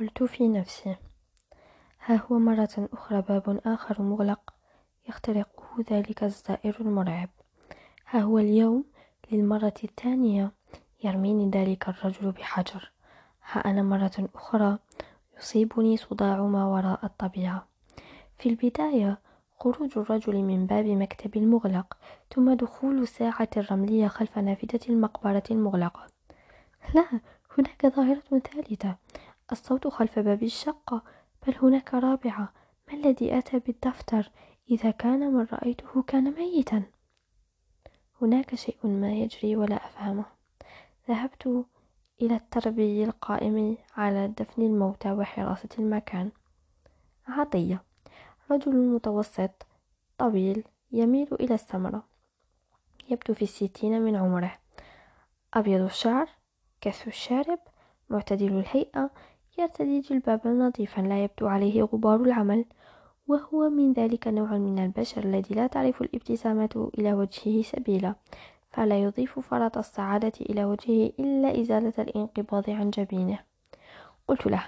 قلت في نفسي ها هو مرة أخرى باب آخر مغلق يخترقه ذلك الزائر المرعب. ها هو اليوم للمرة الثانية يرميني ذلك الرجل بحجر. ها أنا مرة أخرى يصيبني صداع ما وراء الطبيعة. في البداية خروج الرجل من باب مكتب المغلق ثم دخول الساعة الرملية خلف نافذة المقبرة المغلقة. لا هناك ظاهرة ثالثة. الصوت خلف باب الشقة بل هناك رابعة. ما الذي أتى بالدفتر؟ إذا كان من رأيته كان ميتا. هناك شيء ما يجري ولا أفهمه. ذهبت إلى التربي القائم على دفن الموتى وحراسة المكان. عطية. رجل متوسط طويل يميل إلى السمرة يبدو في الستين من عمره. أبيض الشعر كث الشارب معتدل الهيئة يرتدي جلبابا نظيفا لا يبدو عليه غبار العمل وهو من ذلك النوع من البشر الذي لا تعرف الابتسامة إلى وجهه سبيلا فلا يضيف فرط السعادة إلى وجهه إلا إزالة الانقباض عن جبينه. قلت له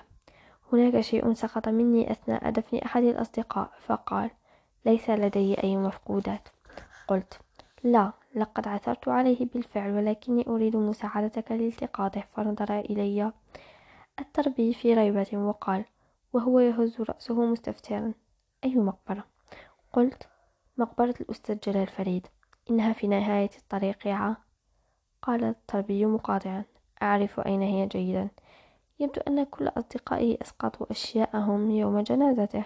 هناك شيء سقط مني أثناء دفن أحد الأصدقاء. فقال ليس لدي أي مفقودات. قلت لا لقد عثرت عليه بالفعل ولكني أريد مساعدتك لالتقاطه فنظر إلي التربي في ريبة وقال وهو يهز رأسه مستفترا. أي مقبرة؟ قلت مقبرة الأستاذ جلال فريد. إنها في نهاية الطريق يا قال التربي مقاطعا. أعرف أين هي جيدا. يبدو أن كل أصدقائه أسقطوا أشياءهم يوم جنازته.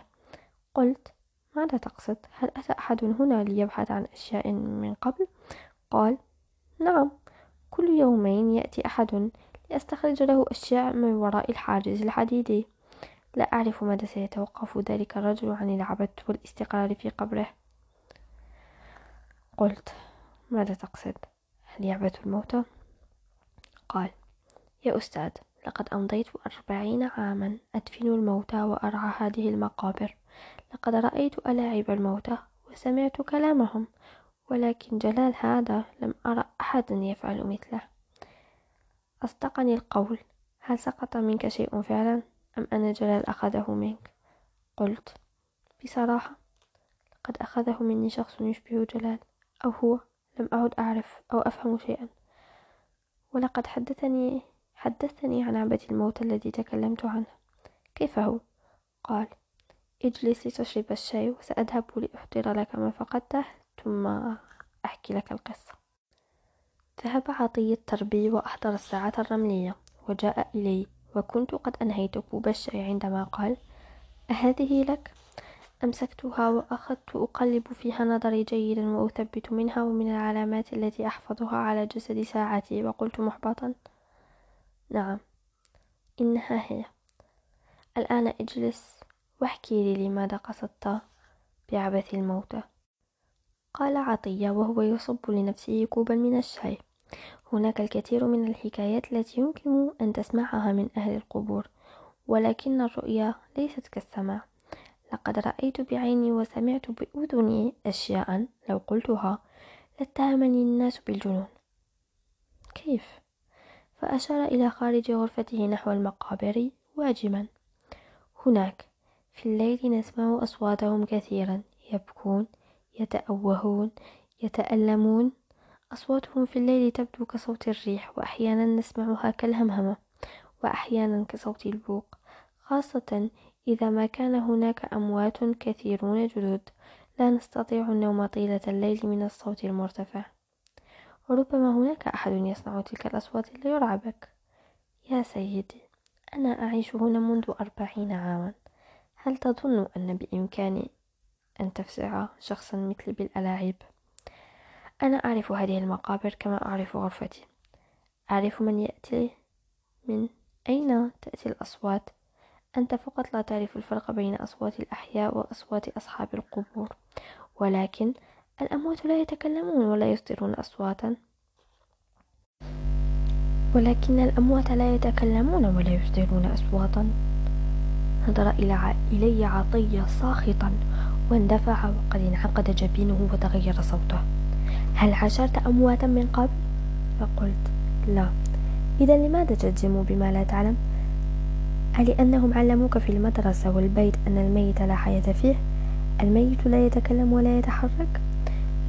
قلت ماذا تقصد؟ هل أتى أحد هنا ليبحث عن أشياء من قبل؟ قال نعم كل يومين يأتي أحد لأستخرج له أشياء من وراء الحاجز الحديدي لا أعرف متى سيتوقف ذلك الرجل عن العبث والاستقرار في قبره. قلت ماذا تقصد؟ هل يعبث الموتى قال يا أستاذ لقد أمضيت أربعين عاما أدفن الموتى وأرعى هذه المقابر. لقد رأيت ألاعب الموتى وسمعت كلامهم ولكن جلال هذا لم أرى أحدا يفعل مثله. أصدقني القول هل سقط منك شيء فعلا أم أن جلال أخذه منك؟ قلت بصراحة لقد أخذه مني شخص يشبه جلال أو هو لم أعد أعرف أو أفهم شيئا. ولقد حدثني حدثني عن عبد الموت الذي تكلمت عنه. كيف هو؟ قال اجلس لتشرب الشاي وسأذهب لأحضر لك ما فقدته ثم أحكي لك القصة. ذهب عطية التربي وأحضر الساعة الرملية وجاء إلي وكنت قد أنهيت كوب الشاي عندما قال أهذه لك؟ أمسكتها وأخذت أقلب فيها نظري جيدا وأثبت منها ومن العلامات التي أحفظها على جسد ساعتي وقلت محبطا نعم إنها هي. الآن اجلس واحكي لي لماذا قصدت بعبث الموتى قال عطية وهو يصب لنفسه كوبا من الشاي. هناك الكثير من الحكايات التي يمكن أن تسمعها من أهل القبور ولكن الرؤيا ليست كالسماع لقد رأيت بعيني وسمعت بأذني أشياء لو قلتها لاتهمني الناس بالجنون. كيف؟ فأشار إلى خارج غرفته نحو المقابر واجما هناك في الليل نسمع أصواتهم كثيرا يبكون يتأوهون يتألمون. أصواتهم في الليل تبدو كصوت الريح وأحيانا نسمعها كالهمهمة وأحيانا كصوت البوق. خاصة إذا ما كان هناك أموات كثيرون جدد لا نستطيع النوم طيلة الليل من الصوت المرتفع. وربما هناك أحد يصنع تلك الأصوات ليرعبك. يا سيدي أنا أعيش هنا منذ أربعين عاما. هل تظن أن بإمكاني أن تفزع شخصا مثلي بالألاعيب أنا أعرف هذه المقابر كما أعرف غرفتي. أعرف من يأتي؟ من أين تأتي الأصوات؟ أنت فقط لا تعرف الفرق بين أصوات الأحياء وأصوات أصحاب القبور. ولكن الأموات لا يتكلمون ولا يصدرون أصواتا. ولكن الأموات لا يتكلمون ولا يصدرون أصواتا. نظر إلى إلي عطية ساخطا واندفع وقد انعقد جبينه وتغير صوته. هل عاشرت أمواتا من قبل؟ فقلت لا. إذا لماذا تجزم بما لا تعلم؟ ألأنهم علموك في المدرسة والبيت أن الميت لا حياة فيه؟ الميت لا يتكلم ولا يتحرك؟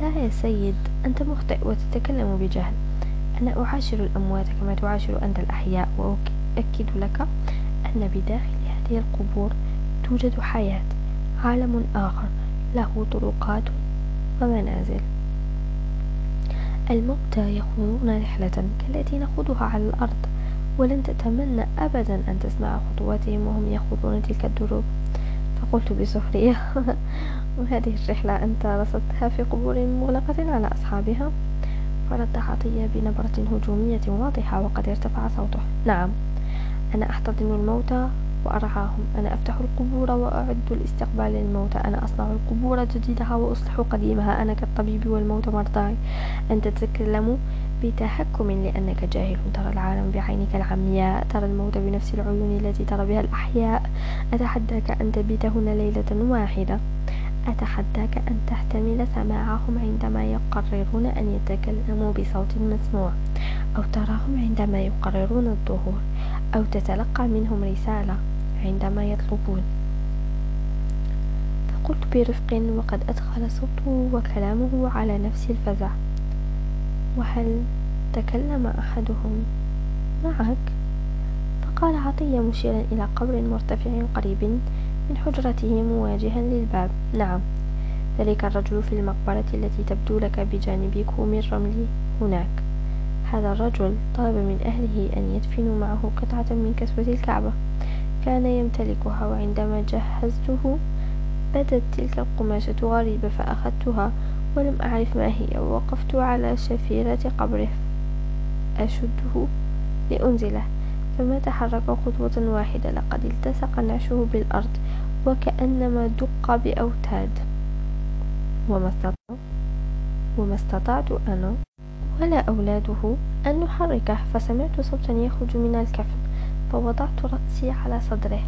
لا يا سيد أنت مخطئ وتتكلم بجهل. أنا أعاشر الأموات كما تعاشر أنت الأحياء وأؤكد لك أن بداخل هذه القبور توجد حياة عالم آخر له طرقات ومنازل. الموتى يخوضون رحلة كالتي نخوضها على الأرض ولن تتمنى أبدا أن تسمع خطواتهم وهم يخوضون تلك الدروب. فقلت بسخرية وهذه الرحلة أنت رصدتها في قبور مغلقة على أصحابها؟ فرد عطية بنبرة هجومية واضحة وقد ارتفع صوته نعم أنا أحتضن الموتى. وأرعاهم. أنا أفتح القبور وأعد الاستقبال للموتى أنا أصنع القبور جديدها وأصلح قديمها. أنا كالطبيب والموت مرضاي. أنت تتكلم بتحكم لأنك جاهل. ترى العالم بعينك العمياء. ترى الموت بنفس العيون التي ترى بها الأحياء. أتحداك أن تبيت هنا ليلة واحدة. أتحداك أن تحتمل سماعهم عندما يقررون أن يتكلموا بصوت مسموع. أو تراهم عندما يقررون الظهور. أو تتلقى منهم رسالة. عندما يطلبون. فقلت برفق وقد أدخل صوته وكلامه على نفس الفزع. وهل تكلم أحدهم؟ معك؟ فقال عطية مشيرا إلى قبر مرتفع قريب من حجرته مواجها للباب. نعم. ذلك الرجل في المقبرة التي تبدو لك بجانب كوم الرمل هناك. هذا الرجل طلب من أهله أن يدفنوا معه قطعة من كسوة الكعبة. كان يمتلكها وعندما جهزته بدت تلك القماشة غريبة فأخذتها ولم أعرف ما هي ووقفت على شفيرة قبره أشده لأنزله. فما تحرك خطوة واحدة لقد التصق نعشه بالأرض وكأنما دق بأوتاد. وما استطعت, وما استطعت أنا ولا أولاده أن نحركه فسمعت صوتا يخرج من الكفن فوضعت رأسي على صدره.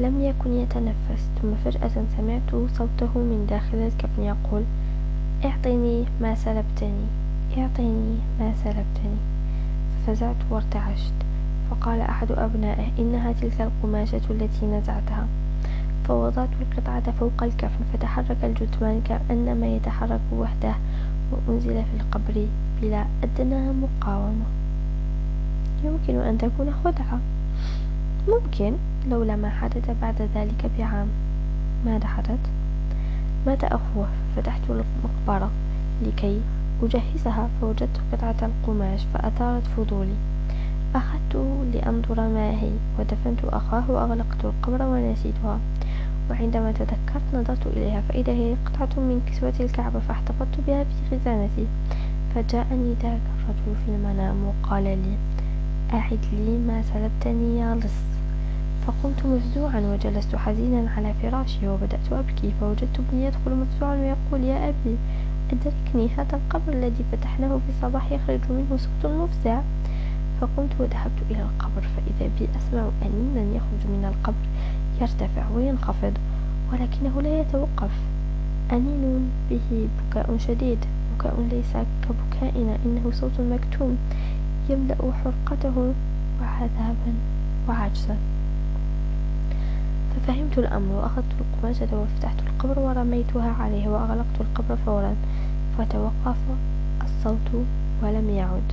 لم يكن يتنفس ثم فجأة سمعت صوته من داخل الكفن يقول اعطني ما سلبتني اعطني ما سلبتني. ففزعت وارتعشت. فقال أحد أبنائه إنها تلك القماشة التي نزعتها. فوضعت القطعة فوق الكفن فتحرك الجثمان كأنما يتحرك وحده وأنزل في القبر بلا أدنى مقاومة. يمكن أن تكون خدعة. ممكن لولا ما حدث بعد ذلك بعام. ماذا حدث؟ مات أخوه فتحت المقبرة لكي أجهزها فوجدت قطعة القماش فأثارت فضولي. أخذته لأنظر ما هي ودفنت أخاه وأغلقت القبر ونسيتها. وعندما تذكرت نظرت إليها فإذا هي قطعة من كسوة الكعبة فاحتفظت بها في خزانتي. فجاءني ذاك الرجل في المنام وقال لي أعد لي ما سلبتني يا لص. فقمت مفزوعا وجلست حزينا على فراشي وبدأت أبكي فوجدت ابني يدخل مفزوعا ويقول يا أبي أدركني هذا القبر الذي فتحناه في الصباح يخرج منه صوت مفزع. فقمت وذهبت إلى القبر فإذا بي أسمع أنينا يخرج من القبر يرتفع وينخفض ولكنه لا يتوقف. أنين به بكاء شديد بكاء ليس كبكائنا إنه صوت مكتوم. يملأ حرقته وعذابا وعجزا. ففهمت الأمر وأخذت القماشة وفتحت القبر ورميتها عليه وأغلقت القبر فورا. فتوقف الصوت ولم يعد.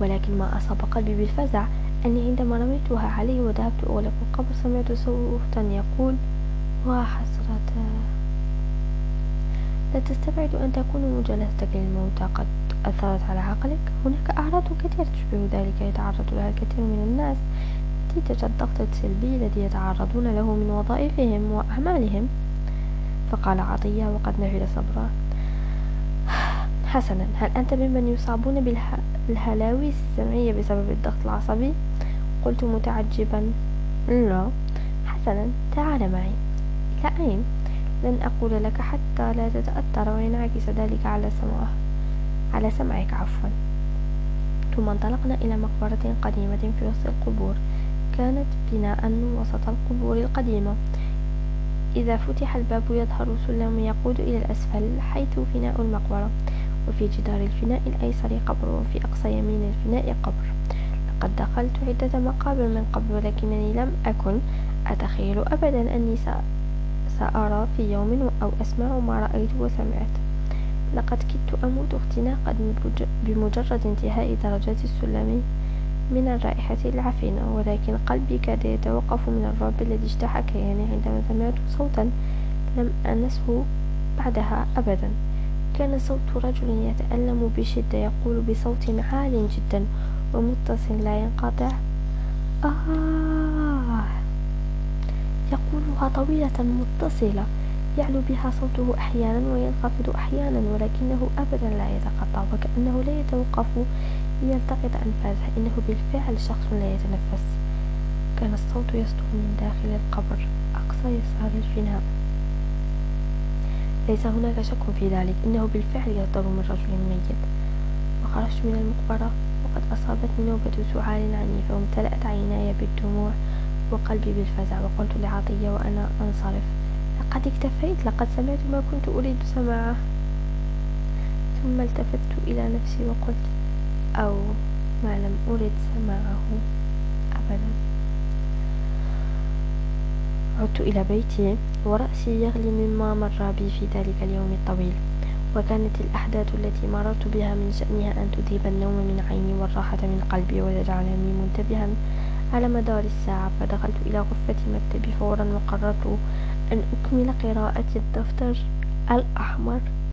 ولكن ما أصاب قلبي بالفزع أني عندما رميتها عليه وذهبت أغلق القبر سمعت صوتا يقول وحسرة لا تستبعد أن تكون مجالستك للموتى قد أثرت على عقلك. هناك أعراض كثيرة تشبه ذلك يتعرض لها الكثير من الناس. نتيجة الضغط السلبي الذي يتعرضون له من وظائفهم وأعمالهم. فقال عطية وقد نفذ صبره حسنا هل أنت ممن يصابون بالهلاوس السمعية بسبب الضغط العصبي؟ قلت متعجبا. لا. حسنا تعال معي. إلى أين؟ لن أقول لك حتى لا تتأثر وينعكس ذلك على سمعه. على سمعك عفوا. ثم انطلقنا إلى مقبرة قديمة في وسط القبور. كانت بناء وسط القبور القديمة. إذا فتح الباب يظهر سلم يقود إلى الأسفل حيث فناء المقبرة. وفي جدار الفناء الأيسر قبر وفي أقصى يمين الفناء قبر. لقد دخلت عدة مقابر من قبل ولكنني لم أكن أتخيل أبدا أني سأرى في يوم أو أسمع ما رأيت وسمعت لقد كدت أموت اختناقا بمجرد انتهاء درجات السلم من الرائحة العفنة ولكن قلبي كاد يتوقف من الرعب الذي اجتاح كياني عندما سمعت صوتا لم أنسه بعدها أبدا. كان صوت رجل يتألم بشدة يقول بصوت عال جدا ومتصل لا ينقطع. آه! يقولها طويلة متصلة. يعلو بها صوته أحيانا وينخفض أحيانا ولكنه أبدا لا يتقطع وكأنه لا يتوقف ليلتقط أنفاسه. إنه بالفعل شخص لا يتنفس. كان الصوت يصدر من داخل القبر أقصى يسار الفناء. ليس هناك شك في ذلك. إنه بالفعل يصدر من رجل ميت. وخرجت من المقبرة وقد أصابتني نوبة سعال عنيفة وامتلأت عيناي بالدموع وقلبي بالفزع وقلت لعطية وأنا أنصرف. لقد اكتفيت لقد سمعت ما كنت أريد سماعه. ثم التفت إلى نفسي وقلت أو ما لم أرد سماعه أبدا. عدت إلى بيتي ورأسي يغلي مما مر بي في ذلك اليوم الطويل وكانت الأحداث التي مررت بها من شأنها أن تذيب النوم من عيني والراحة من قلبي وتجعلني منتبها. على مدار الساعة فدخلت إلى غرفة مكتبي فورا وقررت أن أكمل قراءة الدفتر الأحمر.